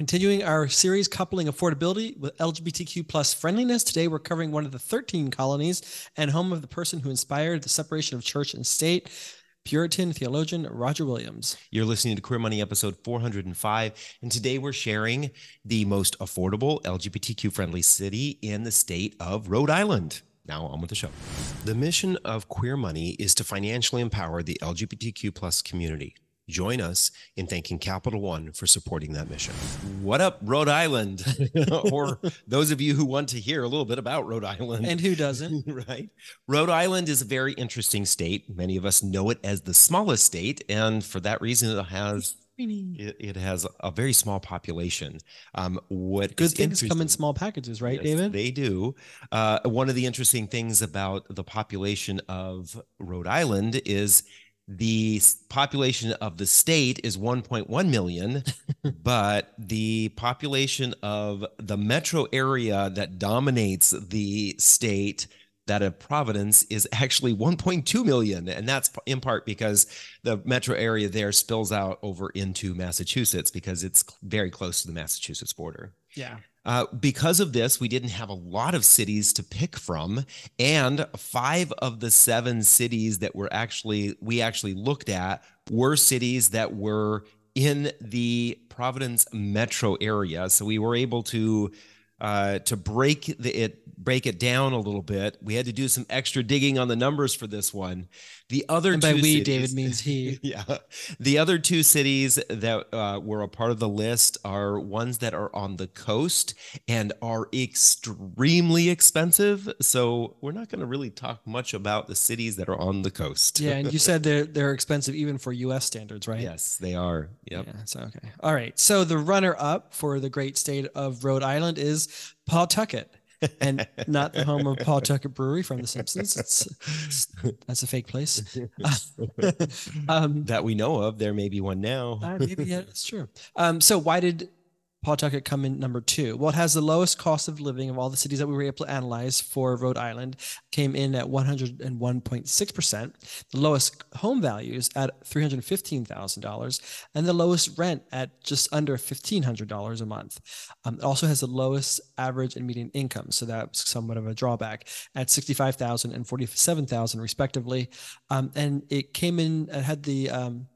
Continuing our series coupling affordability with LGBTQ plus friendliness, today we're covering one of the 13 colonies and home of the person who inspired the separation of church and state, Puritan theologian Roger Williams. You're listening to Queer Money episode 405, and today we're sharing the most affordable LGBTQ friendly city in the state of Rhode Island. Now on with the show. The mission of Queer Money is to financially empower the LGBTQ plus community. Join us in thanking Capital One for supporting that mission. What up, Rhode Island? or those of you who want to hear a little bit about Rhode Island. And who doesn't? right. Rhode Island is a very interesting state. Many of us know it as the smallest state. And for that reason, it has it, it, has a very small population. Um, what good things come in small packages, right, yes, David? They do. Uh, one of the interesting things about the population of Rhode Island is the population of the state is 1.1 million, but the population of the metro area that dominates the state that of Providence is actually 1.2 million. And that's in part because the metro area there spills out over into Massachusetts because it's very close to the Massachusetts border. Yeah. Uh, because of this, we didn't have a lot of cities to pick from, and five of the seven cities that were actually we actually looked at were cities that were in the Providence metro area. So we were able to uh, to break the, it break it down a little bit. We had to do some extra digging on the numbers for this one. The other and by we, cities, David means he. yeah, the other two cities that uh, were a part of the list are ones that are on the coast and are extremely expensive. So we're not going to really talk much about the cities that are on the coast. Yeah, and you said they're they're expensive even for U.S. standards, right? Yes, they are. Yep. Yeah. So okay. All right. So the runner up for the great state of Rhode Island is Pawtucket and not the home of Paul Pawtucket Brewery from The Simpsons. It's, it's, that's a fake place. um, that we know of. There may be one now. uh, maybe yeah, that's true. Um, so why did Pawtucket come in number two. Well, it has the lowest cost of living of all the cities that we were able to analyze for Rhode Island, came in at 101.6%, the lowest home values at $315,000, and the lowest rent at just under $1,500 a month. Um, it also has the lowest average and median income, so that's somewhat of a drawback at $65,000 and $47,000 respectively. Um, and it came in, it had the um,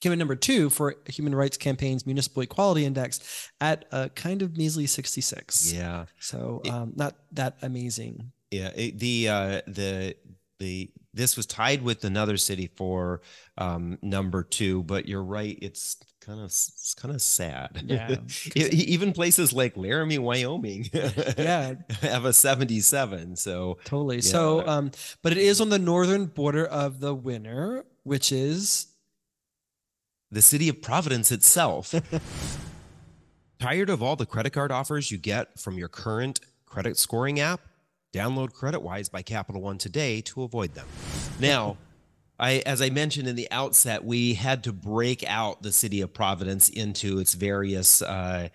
came in number two for Human Rights Campaign's Municipal Equality Index at a kind of measly 66. Yeah. So um, not that amazing. Yeah. It, the uh, the the this was tied with another city for um, number two, but you're right. It's kind of it's kind of sad. Yeah. Even places like Laramie, Wyoming, yeah, have a 77. So totally. Yeah. So, um, but it is on the northern border of the winner, which is the city of Providence itself. Tired of all the credit card offers you get from your current credit scoring app? Download CreditWise by Capital One today to avoid them. Now, I, as I mentioned in the outset, we had to break out the city of Providence into its various. Uh,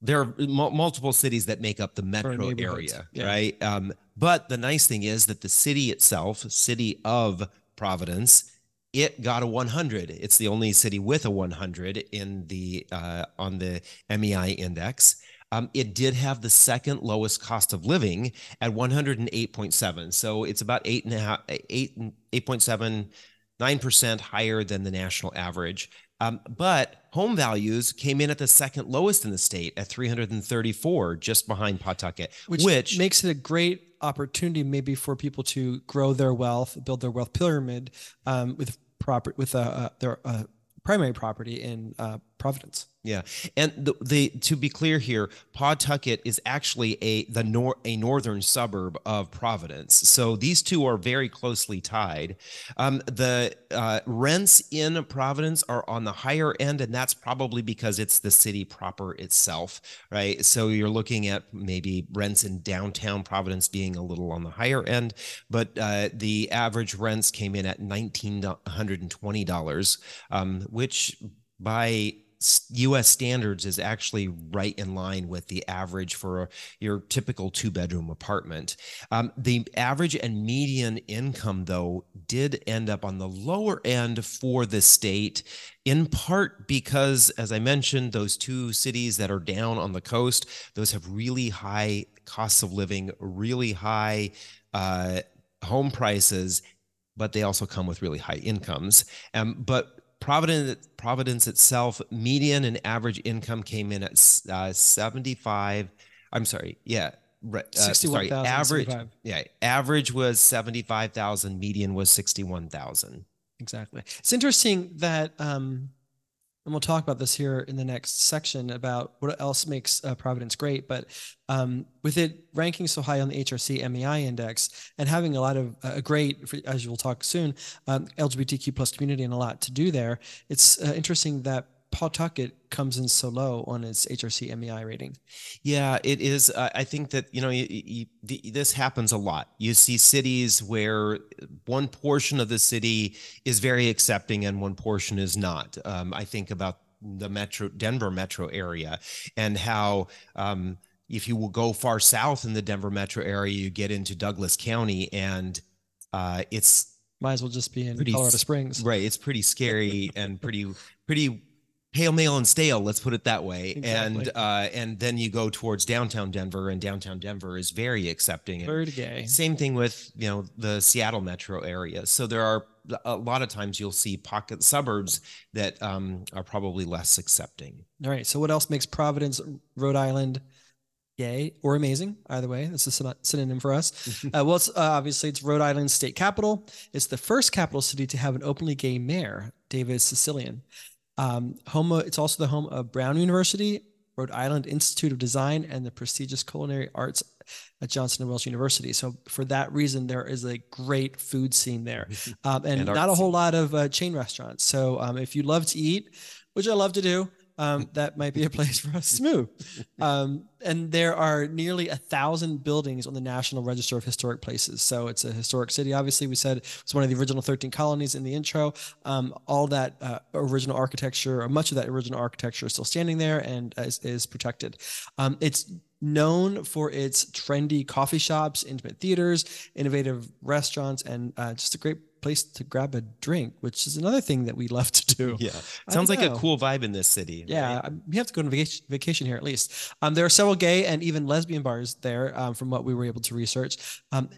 there are m- multiple cities that make up the metro area, yeah. right? Um, but the nice thing is that the city itself, city of Providence, it got a 100 it's the only city with a 100 in the uh, on the mei index. Um, it did have the second lowest cost of living at 108.7 so it's about eight and a half eight 8.7 9% higher than the national average um, but home values came in at the second lowest in the state at 334 just behind pawtucket which, which makes it a great opportunity maybe for people to grow their wealth, build their wealth pyramid um, with proper with uh, uh, their uh, primary property in uh, Providence. Yeah, and the, the to be clear here, Pawtucket is actually a the nor a northern suburb of Providence. So these two are very closely tied. Um, the uh, rents in Providence are on the higher end, and that's probably because it's the city proper itself, right? So you're looking at maybe rents in downtown Providence being a little on the higher end, but uh, the average rents came in at nineteen hundred and twenty dollars, um, which by US standards is actually right in line with the average for your typical two bedroom apartment. Um, the average and median income, though, did end up on the lower end for the state, in part because, as I mentioned, those two cities that are down on the coast, those have really high costs of living, really high uh, home prices but they also come with really high incomes. Um, but Providence, Providence itself, median and average income came in at uh, 75. I'm sorry. Yeah. Uh, sorry, average. 75. Yeah. Average was 75,000. Median was 61,000. Exactly. It's interesting that um, and we'll talk about this here in the next section about what else makes uh, Providence great. But um, with it ranking so high on the HRC MEI index and having a lot of uh, a great, as you will talk soon, um, LGBTQ plus community and a lot to do there, it's uh, interesting that Pawtucket comes in so low on its HRC MEI rating. Yeah, it is. Uh, I think that you know you, you, the, this happens a lot. You see cities where one portion of the city is very accepting and one portion is not. Um, I think about the metro Denver metro area and how. Um, if you will go far south in the Denver metro area, you get into Douglas County, and uh, it's might as well just be in pretty, Colorado Springs. Right. It's pretty scary and pretty pretty pale male and stale let's put it that way. Exactly. and uh and then you go towards downtown denver and downtown denver is very accepting. Very gay. same thing with you know the seattle metro area. So there are a lot of times you'll see pocket suburbs that um, are probably less accepting. All right. So what else makes providence rhode island gay or amazing? Either way that's a synonym for us. Uh, well it's uh, obviously it's rhode island's state capital. It's the first capital city to have an openly gay mayor david cicilline um, home, it's also the home of Brown University, Rhode Island Institute of Design, and the prestigious culinary arts at Johnson and Wales University. So for that reason, there is a great food scene there, um, and, and not a whole scene. lot of uh, chain restaurants. So um, if you love to eat, which I love to do, um, that might be a place for us to move. Um, and there are nearly a thousand buildings on the National Register of Historic Places. So it's a historic city. Obviously, we said it's one of the original 13 colonies in the intro. Um, all that uh, original architecture, or much of that original architecture, is still standing there and is, is protected. Um, it's known for its trendy coffee shops, intimate theaters, innovative restaurants, and uh, just a great place to grab a drink, which is another thing that we love to do. Yeah, sounds like know. a cool vibe in this city. Yeah, right? we have to go on vacation, vacation here at least. Um, there are several gay and even lesbian bars there, um, from what we were able to research. Um,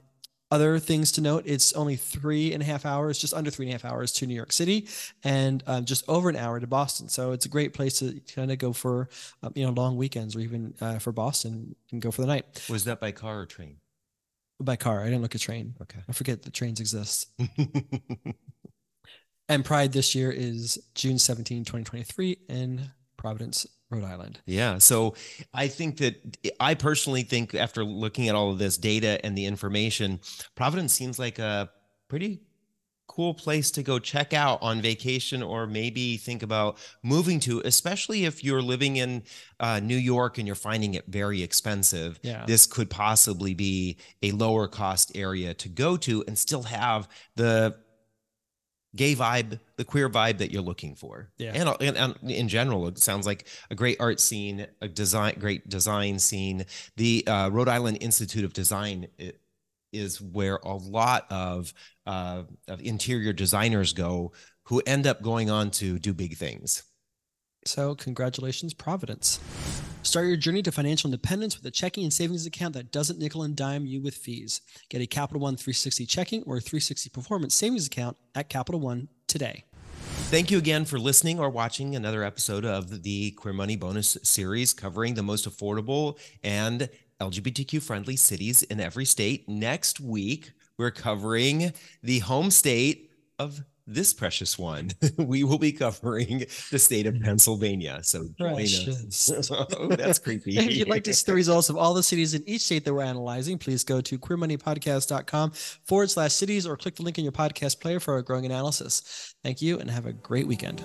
other things to note: it's only three and a half hours, just under three and a half hours to New York City, and um, just over an hour to Boston. So it's a great place to kind of go for, um, you know, long weekends or even uh, for Boston and go for the night. Was that by car or train? By car. I didn't look at train. Okay. I forget that trains exist. and Pride this year is June 17, 2023 in Providence, Rhode Island. Yeah. So I think that I personally think after looking at all of this data and the information, Providence seems like a pretty cool place to go check out on vacation or maybe think about moving to, especially if you're living in uh, New York and you're finding it very expensive. Yeah. This could possibly be a lower cost area to go to and still have the gay vibe, the queer vibe that you're looking for. Yeah. And, and, and, in general, it sounds like a great art scene, a design, great design scene. The uh, Rhode Island Institute of Design is where a lot of, uh, of interior designers go who end up going on to do big things. So, congratulations, Providence. Start your journey to financial independence with a checking and savings account that doesn't nickel and dime you with fees. Get a Capital One 360 checking or 360 performance savings account at Capital One today. Thank you again for listening or watching another episode of the Queer Money Bonus series covering the most affordable and LGBTQ friendly cities in every state. Next week, we're covering the home state of this precious one, we will be covering the state of Pennsylvania. So join us. oh, that's creepy. If you'd like to see the results of all the cities in each state that we're analyzing, please go to queermoneypodcast.com forward slash cities or click the link in your podcast player for a growing analysis. Thank you and have a great weekend.